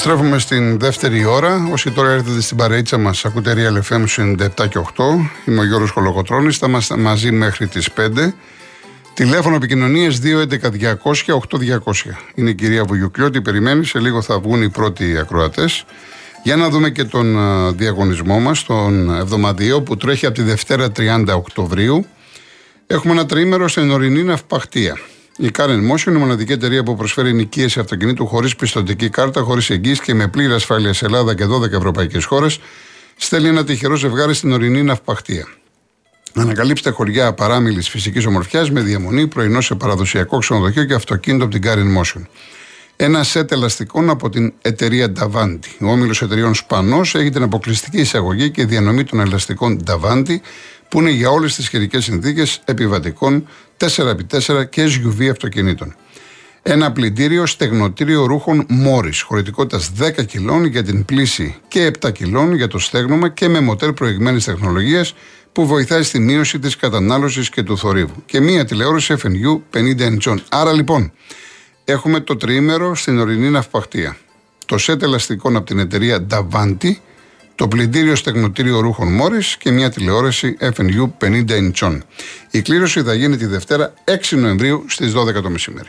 επιστρέφουμε στην δεύτερη ώρα. Όσοι τώρα έρθετε στην παρείτσα μας, ακούτε Real FM 97 και 8. Είμαι ο Γιώργος Κολοκοτρόνη. Θα είμαστε μαζί μέχρι τις 5. Τηλέφωνο επικοινωνίε 211-200-8200. Είναι η κυρία Βουγιουκλιώτη. Περιμένει. Σε λίγο θα βγουν οι πρώτοι ακροατές. Για να δούμε και τον διαγωνισμό μας, τον εβδομαδιαίο που τρέχει από τη Δευτέρα 30 Οκτωβρίου. Έχουμε ένα τριήμερο στην ορεινή ναυπαχτία. Η Karen Motion, η μοναδική εταιρεία που προσφέρει νοικίαση αυτοκινήτου χωρίς πιστοτική κάρτα, χωρίς εγγύηση και με πλήρη ασφάλεια σε Ελλάδα και 12 ευρωπαϊκές χώρες, στέλνει ένα τυχερό ζευγάρι στην ορεινή ναυπαχτία. Ανακαλύψτε χωριά παράμιλης φυσικής ομορφιάς με διαμονή, πρωινό σε παραδοσιακό ξενοδοχείο και αυτοκίνητο από την Karen Motion. Ένα σετ ελαστικών από την εταιρεία Davanti. Ο όμιλος εταιρεών Σπανό έχει την αποκλειστική εισαγωγή και διανομή των ελαστικών Davanti, που είναι για όλες τις σχετικές συνθήκες επιβατικών 4x4 και SUV αυτοκινήτων. Ένα πλυντήριο στεγνοτήριο ρούχων Μόρις, χωρητικότητας 10 κιλών για την πλήση και 7 κιλών για το στέγνομα και με μοτέρ προηγμένης τεχνολογίας που βοηθάει στη μείωση της κατανάλωσης και του θορύβου. Και μία τηλεόραση FNU 50 inch. Άρα λοιπόν, έχουμε το τριήμερο στην ορεινή ναυπαχτία. Το σετ ελαστικών από την εταιρεία Davanti το πλυντήριο στεγνοτήριο ρούχων Μόρις και μια τηλεόραση FNU 50 inch. Η κλήρωση θα γίνει τη Δευτέρα 6 Νοεμβρίου στις 12 το μεσημέρι.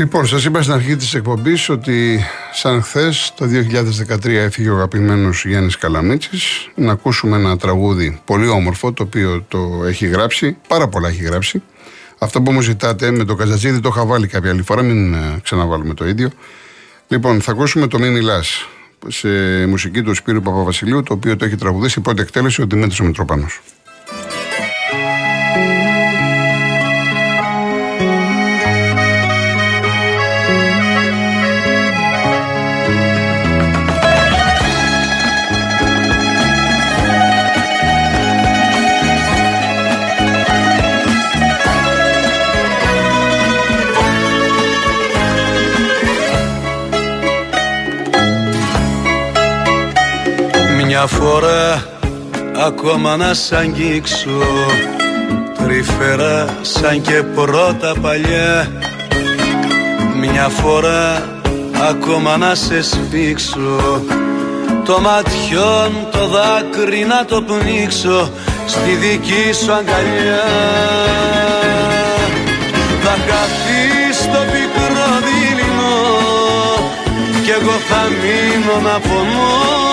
Λοιπόν, σας είπα στην αρχή της εκπομπής ότι σαν χθες το 2013 έφυγε ο αγαπημένος Γιάννης Καλαμίτσης. Να ακούσουμε ένα τραγούδι πολύ όμορφο το οποίο το έχει γράψει. Πάρα πολλά έχει γράψει. Αυτό που μου ζητάτε με το Καζατζίδι το είχα βάλει κάποια άλλη φορά, μην ε, ξαναβάλουμε το ίδιο. Λοιπόν, θα ακούσουμε το Μη Μιλά σε μουσική του Σπύρου Παπαβασιλείου, το οποίο το έχει τραγουδίσει η πρώτη εκτέλεση ο Δημήτρης Μητροπάνος. Μια φορά ακόμα να σ' αγγίξω. Τρυφερά σαν και πρώτα παλιά. Μια φορά ακόμα να σε σφίξω. Το ματιόν το δάκρυ να το πνίξω. Στη δική σου αγκαλιά. Θα χαθεί στο πικρό δίληνο Κι εγώ θα μείνω να πονώ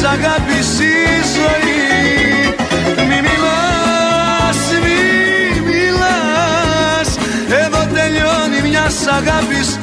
Σ' αγάπης η ζωή. Μη μιλάς, μη μιλάς. Εδώ τελειώνει μια αγάπης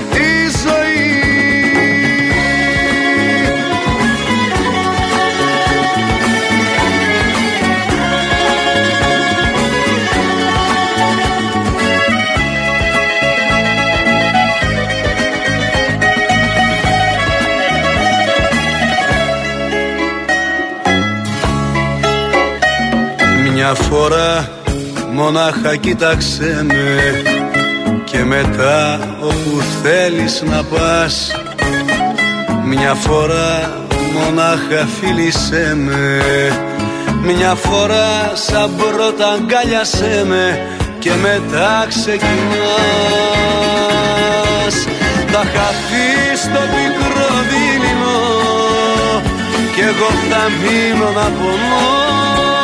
Μια φορά μονάχα κοίταξέ με Και μετά όπου θέλεις να πας. Μια φορά μονάχα φίλησέ με. Μια φορά σαν πρώτα αγκάλιασέ με Και μετά ξεκινάς. Θα χαθεί στο πικρό δίληνο Κι εγώ θα μείνω να πονώ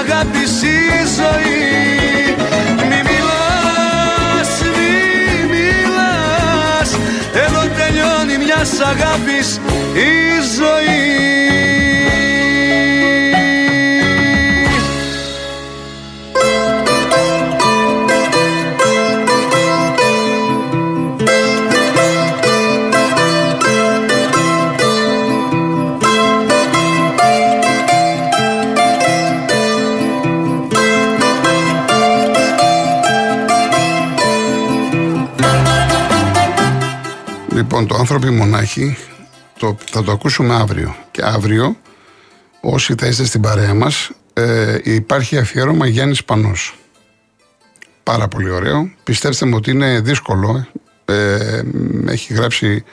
αγάπης η ζωή. Μη μιλάς, μη μιλάς. Εδώ τελειώνει μια αγάπης η Λοιπόν, το άνθρωποι μονάχοι το, θα το ακούσουμε αύριο. Και αύριο, όσοι θα είστε στην παρέα μας, ε, υπάρχει αφιέρωμα Γιάννης Πανός. Πάρα πολύ ωραίο. Πιστέψτε μου ότι είναι δύσκολο. Ε, έχει γράψει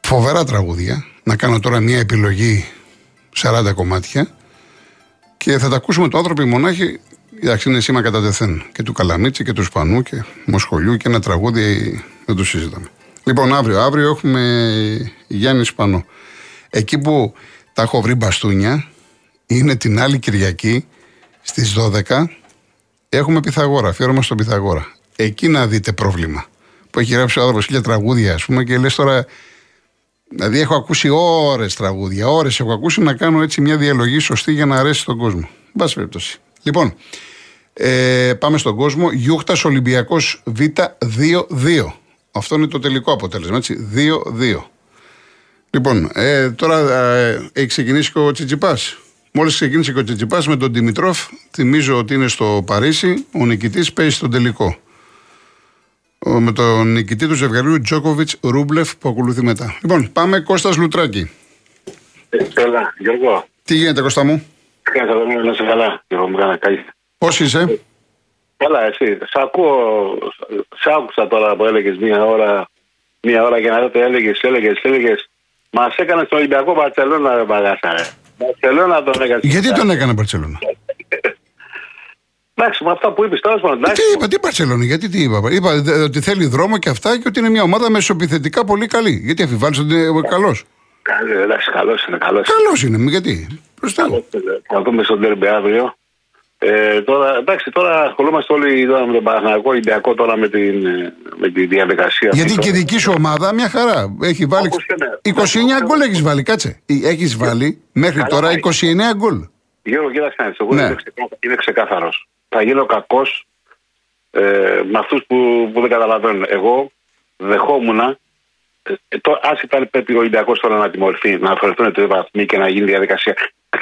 φοβερά τραγούδια. Να κάνω τώρα μια επιλογή 40 κομμάτια. Και θα τα ακούσουμε το άνθρωποι μονάχοι. Εντάξει, είναι σήμα κατά τεθέν. Και του Καλαμίτση και του Σπανού και Μοσχολιού και ένα τραγούδι δεν το συζητάμε. Λοιπόν, αύριο, αύριο έχουμε Γιάννη Σπανό. Εκεί που τα έχω βρει μπαστούνια είναι την άλλη Κυριακή στις 12 έχουμε Πυθαγόρα, αφιέρωμα στον Πυθαγόρα. Εκεί να δείτε πρόβλημα. Που έχει γράψει ο άνθρωπος χίλια τραγούδια, ας πούμε, και λες τώρα. Δηλαδή, έχω ακούσει ώρες τραγούδια, ώρες έχω ακούσει να κάνω έτσι μια διαλογή σωστή για να αρέσει στον κόσμο. Μπα περιπτώσει. Λοιπόν, ε, πάμε στον κόσμο. Γιούχτας Ολυμπιακός Β2-2. Αυτό είναι το τελικό αποτέλεσμα, έτσι. 2-2. Λοιπόν, ε, τώρα ε, έχει ξεκινήσει και ο Τσιτσιπάς. Μόλις ξεκίνησε και ο Τσιτσιπάς με τον Δημητρόφ, θυμίζω ότι είναι στο Παρίσι. Ο νικητής παίζει στον τελικό. Ο, με τον νικητή του ζευγαριού Τζόκοβιτς Ρούμπλεφ που ακολουθεί μετά. Λοιπόν, πάμε Κώστας Λουτράκη. Έλα, Γιώργο. Τι γίνεται, Κώστα μου; Κάτσε εδώ να είσαι καλά. Γιώργο μου, κάνα καλή. Πώς είσαι; Καλά, εσύ. Σ' ακούω, σ' άκουσα τώρα που έλεγες μία ώρα, μία ώρα και να δω το έλεγες, έλεγες, έλεγες. Μας έκανε στον Ολυμπιακό Μπαρσελόνα, μπαγάσα, ρε. Μπαρσελόνα τον έκανε. Γιατί τον έκανε Μπαρσελόνα; Εντάξει, με αυτά που είπες τώρα, πάντων. Τι είπα, τι Μπαρσελόνα, γιατί τι είπα. Είπα δε, ότι θέλει δρόμο και αυτά και ότι είναι μια ομάδα μεσοπιθετικά πολύ καλή. Γιατί αφιβάλλεις ότι είναι καλός; Καλός, εντάξει, καλός είναι, καλός. Καλός είναι, μη γιατί. Προστά. Θα δούμε στον τέρμπι αύριο. Ε, τώρα, εντάξει, τώρα ασχολούμαστε όλοι τώρα με τον Παναγιακό Ολυμπιακό τώρα με, την, με τη διαδικασία. Γιατί αυτή και η τώρα. δική σου ομάδα μια χαρά. Έχει βάλει. Όπως και ναι. 29 γκολ έχεις βάλει, κάτσε. Έχεις βάλει μέχρι Καλά, τώρα έχει. 29 γκολ. Γιώργο, κοίταξε να δεις, εγώ Ναι. είμαι, ξεκάθαρο, είμαι ξεκάθαρος. Θα γίνω κακός ε, με αυτούς που, που δεν καταλαβαίνουν. Εγώ δεχόμουν, ε, το, άσχετα αν πρέπει ο Ολυμπιακός τώρα να τιμωρηθεί, να αφαιρεθούν τρεις βαθμοί και να γίνει διαδικασία.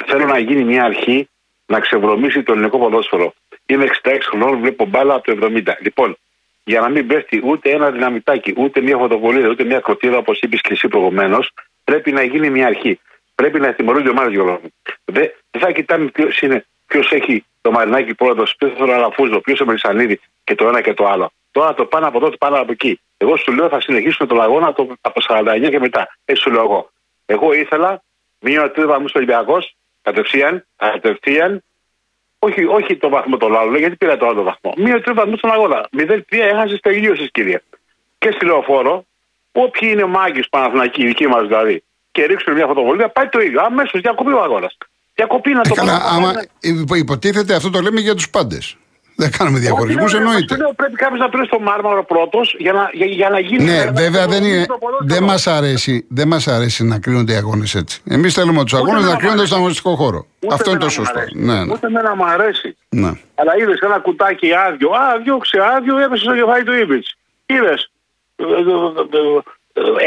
Θέλω να γίνει μια αρχή να ξεβρωμίσει το ελληνικό ποδόσφαιρο. Είμαι 66 χρονών, βλέπω μπάλα από το 70. Λοιπόν, για να μην πέφτει ούτε ένα δυναμητάκι, ούτε μια φωτοβολίδα, ούτε μια κροτίδα, όπως είπες και εσύ προηγουμένως, πρέπει να γίνει μια αρχή. Πρέπει να τιμωρούνται οι ομάδε Γιώργο. Δεν δεν θα κοιτάμε ποιος είναι, ποιος έχει το Μαρινάκι πρώτο, ποιο έχει τον Αλαφούζο, ποιος ο Μελισανίδη και το ένα και το άλλο. Τώρα το πάνω από εδώ, το πάνω από εκεί. Εγώ σου λέω θα συνεχίσουμε τον αγώνα το, από 49 και μετά. Έτσι σου λέω εγώ. Εγώ ήθελα μία τρει βαθμού Ολυμπιακός, κατευθείαν, κατευθείαν, όχι, όχι το βαθμό τον άλλο, γιατί πήρα το άλλο βαθμό. Μία τρει βαθμούς στον αγώνα. 0-3 έχασες τελείωσε, κύριε. Και στη λεωφόρο, όποιοι είναι μάγκες Παναθηνακοί, οι δικοί μας δηλαδή, και ρίξουν μια φωτοβολία, πάει το ίδιο. Αμέσως διακοπή ο αγώνας. Διακοπή να Ε, το καλά, πάμε. άμα υπο- υποτίθεται αυτό το λέμε για τους πάντες. Δεν κάνουμε διαχωρισμού, Όχι, λέω, εννοείται. σου λέω, Πρέπει κάποιο να τρώσει το μάρμαρο πρώτο για να, για, για να γίνει. Ναι, για να- βέβαια δεν είναι. το ποδόσφαιρο. Δεν μα αρέσει, δεν μας αρέσει να κρίνονται οι αγώνε έτσι. Εμεί θέλουμε του αγώνε εμένα να μου κρίνονται αρέσει. στον αγωνιστικό χώρο. Ούτε Αυτό είναι το εμένα μου σωστό. αρέσει. Ναι, ναι. Ούτε εμένα μου αρέσει. ναι. Αλλά είδε ένα κουτάκι άδειο. Άδειο, ξεάδειο, έπεσε στο κεφάλι του Ήμπιτ. Είδε.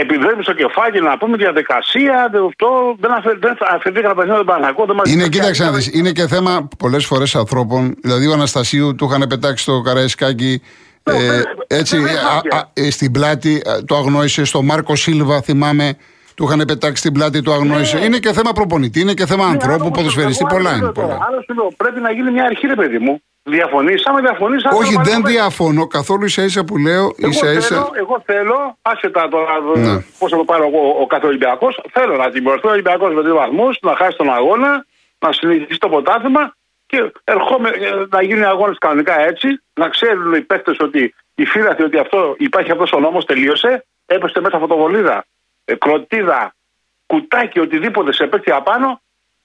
Επιδρέμει στο κεφάλι να πούμε διαδικασία. δε- Αυτό δεν αφαι- δεν αφαιρθήκαν από τον Παναγό. Είναι, κοίταξε να δεις, είναι και θέμα πολλές φορές ανθρώπων. Δηλαδή, ο Αναστασίου του είχαν πετάξει το καραϊσκάκι Ναι, ε, ναι, έτσι ναι, ναι, α- α- ε, στην πλάτη, α, το αγνόησε. Στο Μάρκο Σίλβα, θυμάμαι, του είχαν πετάξει στην πλάτη, το αγνόησε. Ναι. Είναι και θέμα προπονητή, είναι και θέμα ανθρώπου, ποδοσφαιριστή, πολλά είναι. Πολλά. Άρα σου λέω, πρέπει να γίνει μια αρχή, ρε παιδί μου. Διαφωνήσαμε, διαφωνήσαμε. Όχι, βάλουμε δεν μέσα. διαφωνώ καθόλου ίσα ίσα που λέω. Εγώ ίσα ίσα. θέλω, εγώ θέλω, άσχετα τώρα Ναι. πώς θα το πάρω εγώ ο κάθε Ολυμπιακός, θέλω να τιμωρηθεί ο Ολυμπιακός με δύο βαθμούς, να χάσει τον αγώνα, να συνεχίσει το ποτάθημα και ερχόμε, ε, να γίνει αγώνα κανονικά έτσι, να ξέρουν οι παίκτες ότι οι φίλαθοι ότι αυτό, υπάρχει αυτός ο νόμος, τελείωσε, έπεσε μέσα φωτοβολίδα, ε, κροτίδα, κουτάκι, οτιδήποτε σε πέφτει απάνω,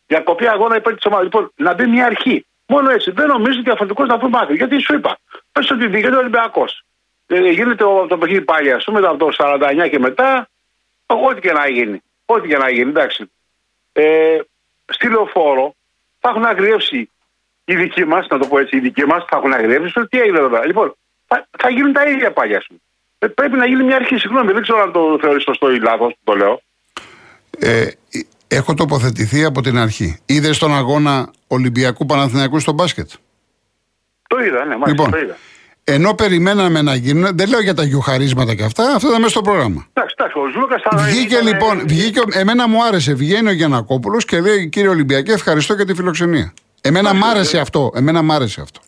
διακοπή αγώνα υπέρ της ομάδας. Λοιπόν, να μπει μια αρχή. Μόνο έτσι. Δεν νομίζω διαφορετικό να βρούμε άκρη. Γιατί σου είπα, πες ότι διηγείται ο Ολυμπιακός. Ε, γίνεται ο- το παιχνίδι πάλι, ας πούμε, από το 49 και μετά, ό,τι και να γίνει. Ό,τι και να γίνει, εντάξει. Ε, στη λεωφόρο θα έχουν αγριεύσει οι δικοί μας, να το πω έτσι, οι δικοί μας θα έχουν αγριεύσει. Τι έγινε εδώ Λοιπόν, θα, θα γίνουν τα ίδια πάλι, ας πούμε. Ε, πρέπει να γίνει μια αρχή. Συγγνώμη, δεν ξέρω αν το θεωρείς σωστό ή λάθος που το λέω. Ε, έχω τοποθετηθεί από την αρχή. Είδες στον αγώνα Ολυμπιακού Παναθηναϊκού στο μπάσκετ; Το είδα, ναι, μάλιστα Λοιπόν, το είδα. Ενώ περιμέναμε να γίνουν, δεν λέω για τα γιουχαρίσματα και αυτά, αυτό ήταν μέσα στο πρόγραμμα. Εντάξει, εντάξει, ο Ζούκα θα Βγήκε ήταν- λοιπόν, βγήκε, ο- εμένα μου άρεσε, βγαίνει ο Γιανακόπουλος και λέει κύριε Ολυμπιακέ, ευχαριστώ για τη φιλοξενία. Εμένα μ' άρεσε αυτό. Εμένα μ' άρεσε αυτό.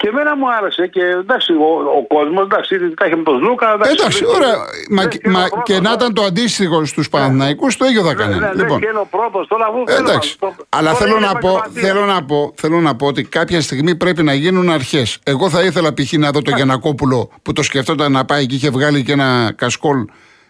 Και εμένα μου άρεσε και εντάξει, ο, ο κόσμος εντάξει, τα είχε με τον Λούκα. Εντάξει, δεν- ωραία. Μα, δεν- δεν μα, είναι ο και να πρώτος, ήταν το αντίστοιχο στους Παναθηναϊκούς, το ίδιο θα ναι, ναι, κάνανε. ναι, Λοιπόν, και είναι ο πρώτος τώρα αφού Ε, θέλω εντάξει. να- το- Αλλά τώρα θέλω είναι να, πω, επαγγελματία. θέλω, να πω, θέλω να πω ότι κάποια στιγμή πρέπει να γίνουν αρχές. Εγώ θα ήθελα π.χ. να δω τον Γιανακόπουλο που το σκεφτόταν να πάει και είχε βγάλει και ένα κασκόλ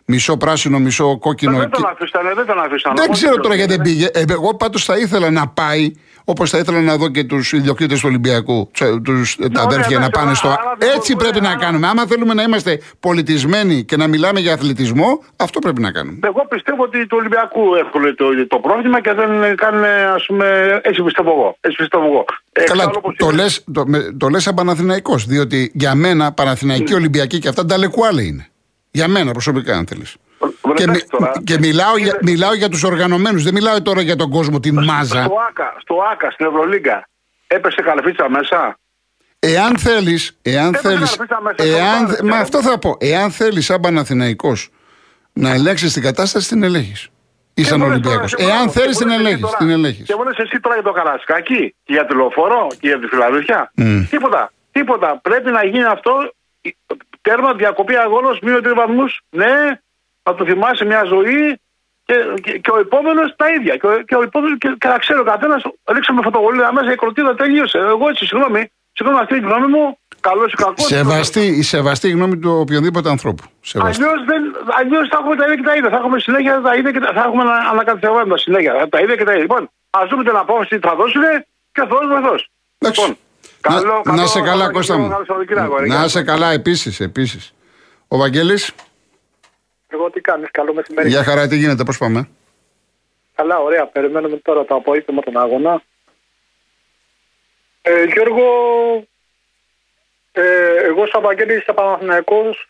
μισό πράσινο, μισό κόκκινο. Δεν τον και- αφήσανε, δεν τον αφήσανε. Δεν Όμως, ξέρω τώρα γιατί δεν ναι. πήγε. Ε, εγώ πάντως θα ήθελα να πάει, όπως θα ήθελα να δω και τους ιδιοκτήτες του Ολυμπιακού, τσε- τους, τα ωραία, αδέρφια να εντάξει, πάνε στο. αλλά δεν Έτσι μπορούμε, πρέπει να αλλά- κάνουμε. Άμα θέλουμε να είμαστε πολιτισμένοι και να μιλάμε για αθλητισμό, αυτό πρέπει να κάνουμε. Εγώ πιστεύω ότι του Ολυμπιακού έχουν το, το πρόβλημα και δεν κάνουν, ας πούμε, έτσι πιστεύω εγώ. Έτσι πιστεύω εγώ. Ε, Καλά, εξάλλου, όπως το είπε- λες, το, με- το λες σαν Παναθηναϊκός, διότι για μένα Παναθηναϊκή, Ολυμπιακή και αυτά νταλεκουάλε είναι. Για μένα προσωπικά αν θέλεις. Βρε, Και, εντάξει μι- τώρα. και μιλάω, για, Είναι- μιλάω για τους οργανωμένους, δεν μιλάω τώρα για τον κόσμο, τη μάζα. Στο ΆΚΑ, στο ΆΚΑ, στην Ευρωλίγκα, έπεσε καλφίτσα μέσα; Εάν θέλεις, εάν Έπρεπε θέλεις, να ρωτήσω αμέσως, εάν, το μα πάρε. αυτό θα πω, εάν θέλεις σαν Παναθηναϊκός να ελέγξεις την κατάσταση, την ελέγχεις. Ή σαν Και μου λες Ολυμπιακός. τώρα, και Εάν μου- θέλεις και την μου λες εσύ ελέγχεις, τώρα- την ελέγχεις. Και μου λες εσύ τώρα για το Καρασκάκι, και για τη Λεωφόρο και για τη Φιλαδέλφια. Μμ. Τίποτα. Τίποτα. Πρέπει να γίνει αυτό. Τέρμα διακοπή αγώνος, μείον τρεις βαθμούς. Ναι, να το θυμάσαι μια ζωή και, και, και ο επόμενος τα ίδια. Και, ο- και, ο επόμενος, και, και να ξέρει ο καθένας, ρίξαμε φωτοβολίδα μέσα, η κροτίδα τελείωσε. Εγώ έτσι, συγγνώμη, συγγνώμη αυτή είναι η γνώμη μου. Καλός ή κακός. Σεβαστή, η σεβαστή γνώμη του οποιονδήποτε ανθρώπου. Σεβαστή. Αλλιώς αλλιώς θα έχουμε τα ίδια και τα ίδια. Θα έχουμε συνέχεια τα ίδια και τα, θα έχουμε ανα- ανακατευθυνόμενα συνέχεια. Τα ίδια και τα ίδια. Λοιπόν, ας δούμε την απόφαση τι θα δώσουν και Θεός βοηθός. Εντάξει. Λοιπόν, να, καλό- να καλό σε καλά, Σαββατοκύριακο, Κώστα μου. καλό Σαββατοκύριακο, ρε, Να γεια. σε καλά, επίσης. Επίσης. Ο Βαγγέλης, Εγώ τι κάνεις, καλό μεσημέρι. για χαρά, τι γίνεται, πώς πάμε; Καλά, ωραία. Περιμένουμε τώρα το απόγευμα τον αγώνα. Ε, Γιώργο, ε, εγώ σαν Βαγγέλης σαν Παναθηναϊκός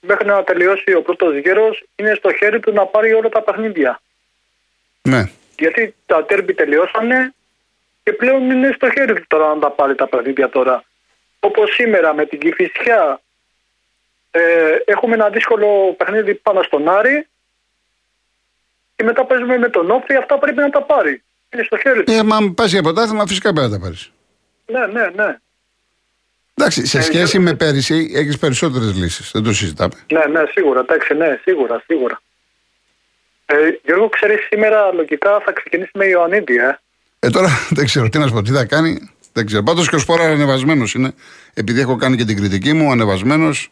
μέχρι να τελειώσει ο πρώτος γέρος είναι στο χέρι του να πάρει όλα τα παιχνίδια. Ναι. Γιατί τα τέρμπι τελειώσανε και πλέον είναι στο χέρι του τώρα να τα πάρει τα παιχνίδια τώρα. Όπως σήμερα με την Κηφισιά ε, έχουμε ένα δύσκολο παιχνίδι πάνω στον Άρη και μετά παίζουμε με τον Όφη, αυτά πρέπει να τα πάρει. Είναι στο χέρι του. Ε, μα πας για πρωτάθλημα, φυσικά πρέπει να τα πάρεις. Ναι, ναι, ναι. Εντάξει, σε Ε, σχέση Γιώργο- με πέρυσι έχεις περισσότερες λύσεις. Δεν το συζητάμε. Ναι, ναι, σίγουρα, εντάξει, ναι, σίγουρα, σίγουρα. Ε, Γιώργο, ξέρεις, σήμερα λογικά θα ξεκινήσει με Ιωαννίδη, ε. Ε, τώρα δεν ξέρω τι να σου πω, τι θα κάνει. Δεν ξέρω. Πάντως και ο Σπόρα ανεβασμένος είναι. Επειδή έχω κάνει και την κριτική μου, ανεβασμένος.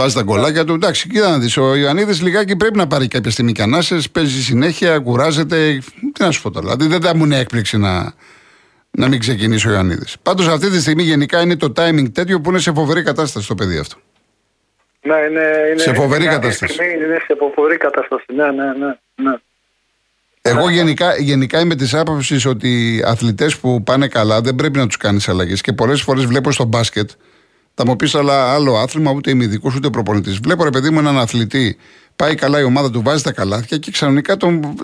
Βάζει τα γκολάκια του. Εντάξει, κοίτα να δεις. Ο Ιωαννίδης λιγάκι πρέπει να πάρει κάποια στιγμή κανάσες. Παίζει συνέχεια, κουράζεται. Τι να σου πω τώρα. Δηλαδή δεν θα μου είναι έκπληξη να, να μην ξεκινήσει ο Ιωαννίδης. Πάντως αυτή τη στιγμή γενικά είναι το timing τέτοιο που είναι σε φοβερή κατάσταση το παιδί αυτό. Ναι, είναι, είναι, Σε φοβερή είναι- κατάσταση. Είναι, είναι σε φοβερή κατάσταση, ναι, ναι, ναι. ναι. Εγώ γενικά, γενικά είμαι της άποψης ότι οι αθλητές που πάνε καλά δεν πρέπει να τους κάνεις αλλαγές. Και πολλές φορές βλέπω στο μπάσκετ, θα μου πεις αλλά άλλο άθλημα, ούτε είμαι ειδικός ούτε προπονητής. Βλέπω ρε παιδί μου έναν αθλητή, πάει καλά η ομάδα του, βάζει τα καλάθια και ξαφνικά τον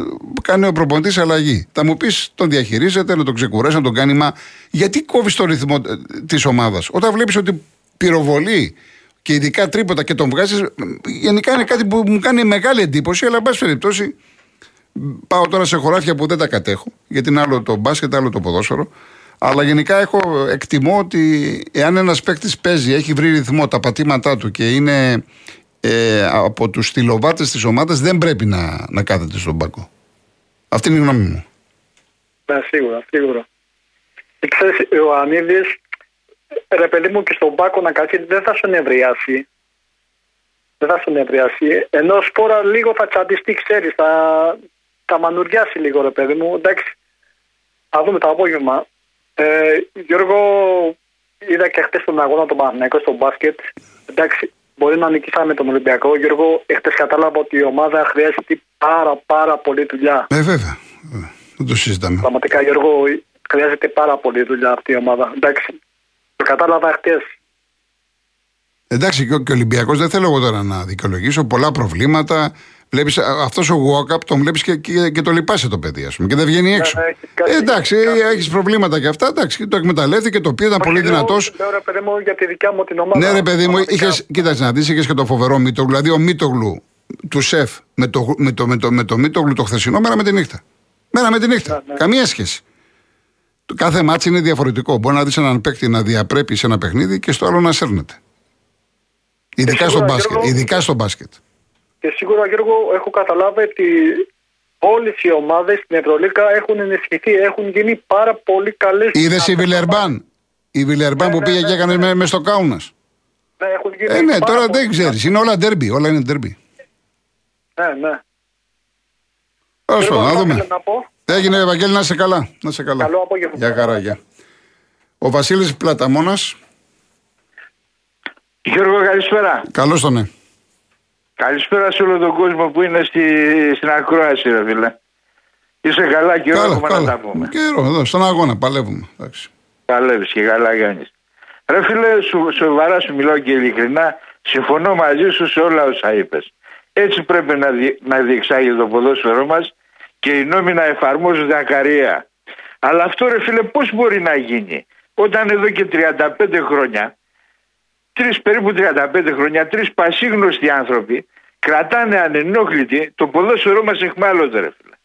κάνει ο προπονητής αλλαγή. Θα μου πεις τον διαχειρίζεται, να τον ξεκουράσει, να τον κάνει. Μα γιατί κόβεις το ρυθμό της ομάδας; Όταν βλέπεις ότι πυροβολεί και ειδικά τρίποτα και τον βγάζεις, γενικά είναι κάτι που μου κάνει μεγάλη εντύπωση, αλλά εν πάση περιπτώσει Πάω τώρα σε χωράφια που δεν τα κατέχω, γιατί είναι άλλο το μπάσκετ, άλλο το ποδόσφαιρο. Αλλά γενικά έχω, εκτιμώ ότι εάν ένας παίκτης παίζει, έχει βρει ρυθμό τα πατήματά του και είναι ε, από τους στυλοβάτες της ομάδας, δεν πρέπει να, να κάθεται στον πάκο. Αυτή είναι η γνώμη μου. Ναι, σίγουρα, σίγουρα. Και ξέρεις, ο Ιωαννίδης, ρε παιδί μου και στον Πάκο να κάτσει, δεν θα σου νευριάσει. Δεν θα σου νευριάσει. Ενώ σπόρα λίγο θα τσαντιστεί, ξέρεις, θα, θα μανουριάσει λίγο ρε παιδί μου. Εντάξει, θα δούμε το απόγευμα. Ε, Γιώργο, είδα και χτες τον αγώνα του Παναθηναϊκού στο μπάσκετ. Εντάξει, μπορεί να νικήσαμε τον Ολυμπιακό. Γιώργο, εχθές κατάλαβα ότι η ομάδα χρειάζεται πάρα πάρα πολύ δουλειά. Ε, βέβαια. Δεν το συζητάμε. Πραγματικά, Γιώργο, χρειάζεται πάρα πολύ δουλειά αυτή η ομάδα. Εντάξει. Το κατάλαβα χτες. Εντάξει, και ο, και ο Ολυμπιακός δεν θέλω εγώ τώρα να δικαιολογήσω. Πολλά προβλήματα. Βλέπεις, αυτός ο walk-up τον βλέπεις και, και, και, το λυπάσαι το παιδί, ας πούμε, και δεν βγαίνει έξω. Ναι, έχει κάτι- ε, εντάξει, κάτι- έχεις προβλήματα και αυτά. Εντάξει, το εκμεταλλεύτηκε, το οποίο ήταν πολύ δυνατός. Λέω ρε παιδί μου για τη δικιά μου την ομάδα. Ναι, ρε παιδί μου, Πραγματικά. είχες, κοίταξε να δεις, είχες και το φοβερό Μίτογλου. Δηλαδή, ο Μίτογλου του σεφ με το, με το, με το, με το Μίτογλου το χθεσινό, μέρα με τη νύχτα. Μέρα με τη νύχτα. Ναι, ναι. Καμία σχέση. Το κάθε ματς είναι διαφορετικό. Μπορεί να δεις έναν παίκτη να διαπρέπει σε ένα παιχνίδι και στο άλλο να σέρνεται. Ειδικά Ε, στο σίγουρα, μπάσκετ. Γιώργο, Ειδικά στο μπάσκετ. Και σίγουρα, Γιώργο, έχω καταλάβει ότι όλες οι ομάδες στην Ευρωλίκα έχουν ενισχυθεί. Έχουν γίνει πάρα πολύ καλές. Είδες η Βιλερμπάν; Η Βιλερμπάν Ναι, που ναι, πήγε ναι, και έκανε ναι. με, με στο Κάουνας. Ναι, έχουν γίνει Ε, ναι, πάρα τώρα πολύ δεν ξέρεις. Είναι όλα ντέρμπι. Όλα είναι ντέρμπι. Ναι, ναι. Τέλο Γιώργο, πάντων, να αυτό δούμε. ήθελα να πω. Έγινε, Ευαγγέλη, να είσαι καλά. Να είσαι καλά. Καλό απόγευμα. Για χαρά, γεια. Ο Βασίλης Πλαταμόνα, Γιώργο, καλησπέρα. καλώς τον ναι. Καλησπέρα σε όλο τον κόσμο που είναι στη, στην ακρόαση, ρε φίλε. Είσαι καλά και ώρα Καλά, έχουμε να τα καλά. πούμε. Καιρό, εδώ, στον αγώνα, παλεύουμε. Εντάξει. Παλεύεις και καλά κάνεις. Ρε φίλε, σου, σοβαρά σου μιλάω και ειλικρινά, συμφωνώ μαζί σου σε όλα όσα είπες. Έτσι πρέπει να, δι, να διεξάγει το ποδόσφαιρό μας και οι νόμοι να εφαρμόζονται ακαρία. Αλλά αυτό ρε φίλε πώς μπορεί να γίνει όταν εδώ και 35 χρόνια τρεις περίπου 35 χρόνια, τρεις πασίγνωστοι άνθρωποι κρατάνε ανενόχλητοι το ποδόσφαιρό μας εχμάλωται ρε φίλε.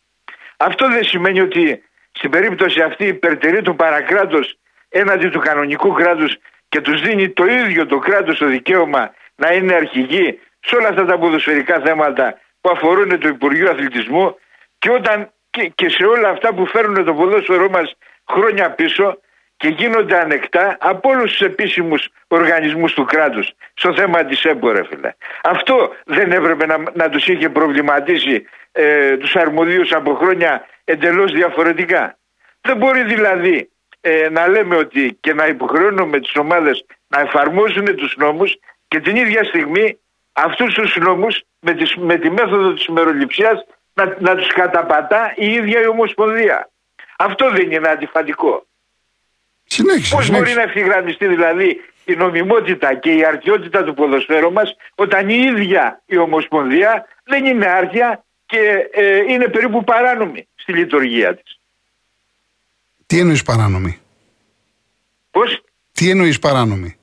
Αυτό δεν σημαίνει ότι στην περίπτωση αυτή υπερτερεί το παρακράτος έναντι του κανονικού κράτους και τους δίνει το ίδιο το κράτος το δικαίωμα να είναι αρχηγοί σε όλα αυτά τα ποδοσφαιρικά θέματα που αφορούν το Υπουργείο Αθλητισμού και, όταν, και, και σε όλα αυτά που φέρνουν το ποδόσφαιρό μας χρόνια πίσω και γίνονται ανεκτά από όλους τους επίσημους οργανισμούς του κράτους στο θέμα της ΕΠΟ, ρε φίλε. Αυτό δεν έπρεπε να, να τους είχε προβληματίσει ε, τους αρμοδίους από χρόνια εντελώς διαφορετικά. Δεν μπορεί δηλαδή ε, να λέμε ότι και να υποχρεώνουμε τις ομάδες να εφαρμόζουν τους νόμους και την ίδια στιγμή αυτούς τους νόμους με, τις- με τη μέθοδο της ημεροληψία να, να τους καταπατά η ίδια η Ομοσπονδία. Αυτό δεν είναι αντιφατικό. Συνέχισε. Πώς μπορεί συνέχισε. να ευθυγραμμιστεί δηλαδή η νομιμότητα και η αρτιότητα του ποδοσφαίρου μας όταν η ίδια η Ομοσπονδία δεν είναι άρτια και ε, είναι περίπου παράνομη στη λειτουργία της. Τι εννοείς παράνομη; Πώς; Τι εννοείς παράνομη;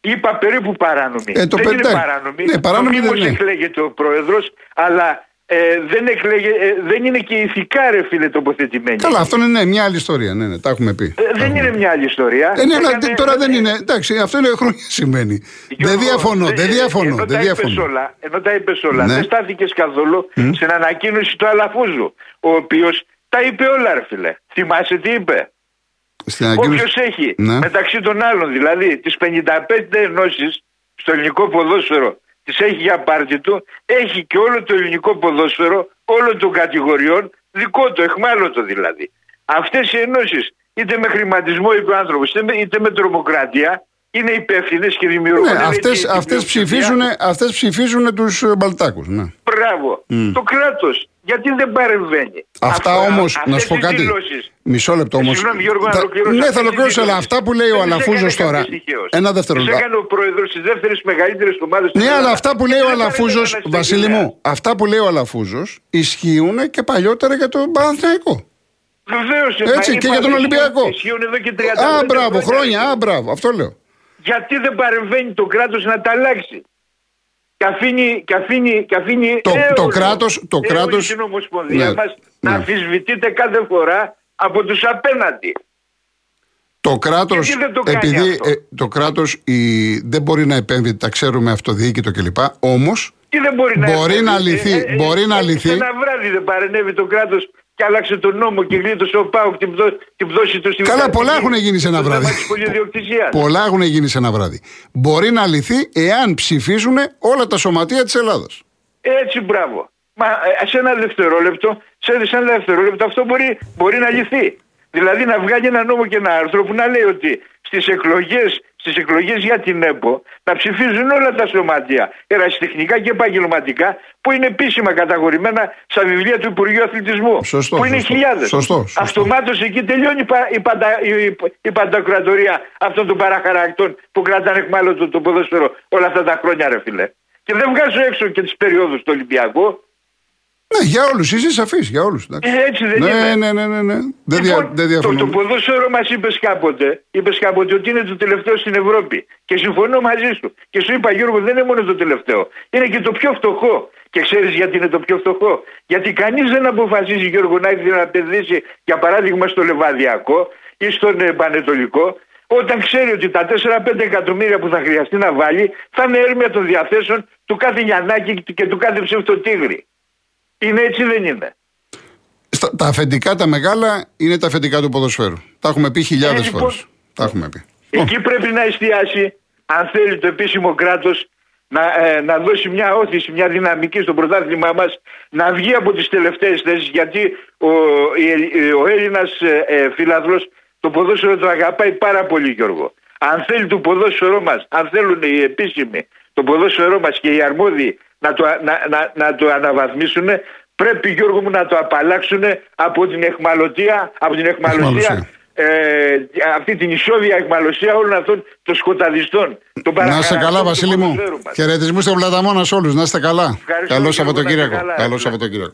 είπα περίπου παράνομη. Ε, το δεν πε- είναι ναι. παράνομη. Ναι, παράνομη Νομίμως δεν είναι. εκλέγεται ο πρόεδρος, αλλά ε, δεν, εκλέγε, ε, δεν είναι και ηθικά ρε φίλε τοποθετημένη. Καλά, αυτό είναι ναι, μια άλλη ιστορία. Ναι, ναι, τα έχουμε πει. Ε, Τα δεν έχουμε είναι πει. μια άλλη ιστορία. Ε, ναι, αλλά Έκανε- τώρα δεν είναι. Εντάξει, αυτό είναι χρόνια σημαίνει. Δεν Γιώργο, διαφωνώ, δεν ε, διαφωνώ. Ενώ Δεν τα είπες διαφωνώ. όλα, ενώ τα είπες όλα Ναι. δεν στάθηκες καθόλου στην ανακοίνωση του Αλαφούζου, ο οποίος τα είπε όλα, ρε φίλε. Θυμάσαι τι είπε; Στην Όποιος ανακοίνωση. έχει Ναι. μεταξύ των άλλων, δηλαδή τις 55 ενώσεις στο ελληνικό ποδόσφαιρο, τι έχει για πάρτι του, έχει και όλο το ελληνικό ποδόσφαιρο, όλων των κατηγοριών, δικό του, εχμάλωτο δηλαδή. Αυτές οι ενώσεις, είτε με χρηματισμό είπε ο άνθρωπος, είτε, με- είτε με τρομοκρατία, είναι υπεύθυνες και δημιουργούν. Ναι, έτσι αυτές, την αυτές, πλειοψηφία. ψηφίζουν, αυτές ψηφίζουν τους ε, Μπαλτάκους. Ναι. Μπράβο. Το κράτος. Γιατί δεν παρεμβαίνει. Αυτά Αυτό- όμως, αυτές να σου πω οι κάτι. δηλώσεις Μισό λεπτό Ε, όμως. Συγγνώμη, Γιώργο, να Τα- ολοκληρώσω. Ναι, Αυτές θα οι ολοκληρώσω, αλλά δηλώσεις αυτά που λέει ο δεν τις Αλαφούζος έκανε τώρα. κάποιος τυχαίος. Ένα δεύτερο. Τις έκανε ο πρόεδρος της δεύτερης μεγαλύτερης ομάδας Ναι, αλλά αυτά που λέει ο Αλαφούζος, Βασίλη μου, αυτά που λέει ο Αλαφούζος ισχύουν και παλιότερα για τον Παναθηναϊκό. Βεβαίως. Έτσι, και για τον Ολυμπιακό. Ισχύουν εδώ και 30 Α, μπράβο, χρόνια, α, μπράβο, αυτό λέω. Γιατί δεν παρεμβαίνει το κράτος να τα αλλάξει; Και αφήνει, και αφήνει, και αφήνει Το- έολο- το κράτος- το έολη κράτος- την ομοσπονδία Ναι, μας ναι. να αμφισβητείται κάθε φορά από τους απέναντι. Το κράτο, Γιατί δεν το κάνει επειδή αυτό; ε, το κράτος δεν μπορεί να επέμβει, τα ξέρουμε αυτοδιοίκητο κλπ. Όμως Τι δεν μπορεί να Μπορεί επέμβει; να λυθεί, μπορεί να ε, λυθεί. Ένα βράδυ δεν παρενέβη το κράτος και άλλαξε τον νόμο και γλίτωσε ο Πάουκ την, πτώ- την πτώση του στην Καλά, Βουλγαρική πολλά έχουν γίνει σε ένα στο θέμα βράδυ. της πολυδιοκτησίας. πολλά έχουν γίνει σε ένα βράδυ. Μπορεί να λυθεί εάν ψηφίσουν όλα τα σωματεία της Ελλάδα. Έτσι, μπράβο. Μα ε, σε ένα δευτερόλεπτο, σε, σε ένα δευτερόλεπτο αυτό μπορεί, μπορεί να λυθεί. Δηλαδή να βγάλει ένα νόμο και ένα άρθρο που να λέει ότι στις εκλογές στις εκλογές για την ΕΠΟ να ψηφίζουν όλα τα σωματεία, ερασιτεχνικά και επαγγελματικά, που είναι επίσημα καταγορημένα στα βιβλία του Υπουργείου Αθλητισμού. Σωστό, που είναι χιλιάδες. Αυτομάτως εκεί τελειώνει η, παντα, η, η παντοκρατορία αυτών των παραχαρακτών που κρατάνε εχμάλωτο το ποδόσφαιρο όλα αυτά τα χρόνια, ρε φιλέ. Και δεν βγάζω έξω και τις περιόδους του Ολυμπιακού. Ναι, για όλους, είσαι σαφής, για όλους. Ε, έτσι δεν ναι, είναι. Ναι, ναι, ναι, ναι. Δεν, λοιπόν, δια, δεν το, το ποδόσφαιρο μας είπες κάποτε, είπες κάποτε ότι είναι το τελευταίο στην Ευρώπη. Και συμφωνώ μαζί σου. Και σου είπα, Γιώργο, δεν είναι μόνο το τελευταίο. Είναι και το πιο φτωχό. Και ξέρεις γιατί είναι το πιο φτωχό. Γιατί κανείς δεν αποφασίζει, Γιώργο, να έρθει να επενδύσει, για παράδειγμα, στο Λεβαδιακό ή στον ε, Πανετολικό, όταν ξέρει ότι τα 4-5 εκατομμύρια που θα χρειαστεί να βάλει θα είναι έρμια των διαθέσεων του κάθε Γιαννάκη και του κάθε ψευτοτίγρη. Είναι έτσι δεν είναι. Στα, τα αφεντικά τα μεγάλα είναι τα αφεντικά του ποδοσφαίρου. Τα έχουμε πει χιλιάδες ε, λοιπόν, φορές. Τα έχουμε πει. Εκεί πρέπει να εστιάσει, αν θέλει το επίσημο κράτος, να, ε, να δώσει μια όθηση, μια δυναμική στο πρωτάθλημά μας, να βγει από τις τελευταίες θέσεις. Γιατί ο, ο Έλληνας ε, ε φιλαδρό το ποδόσφαιρο το αγαπάει πάρα πολύ, Γιώργο. Αν θέλει το ποδόσφαιρό μας, αν θέλουν οι επίσημοι το ποδόσφαιρό μας και οι αρμόδιοι να το, να, να, να το αναβαθμίσουν. Πρέπει Γιώργο μου να το απαλλάξουν από την εχμαλωτία, από την εχμαλωτία ε, αυτή την ισόβια εχμαλωσία όλων αυτών των σκοταδιστών. Των να είστε καλά, Βασίλη μου. Χαιρετισμούς στον Πλαταμόνα σε όλους. Να είστε καλά. Καλό Σαββατοκύριακο. Καλό κύριο.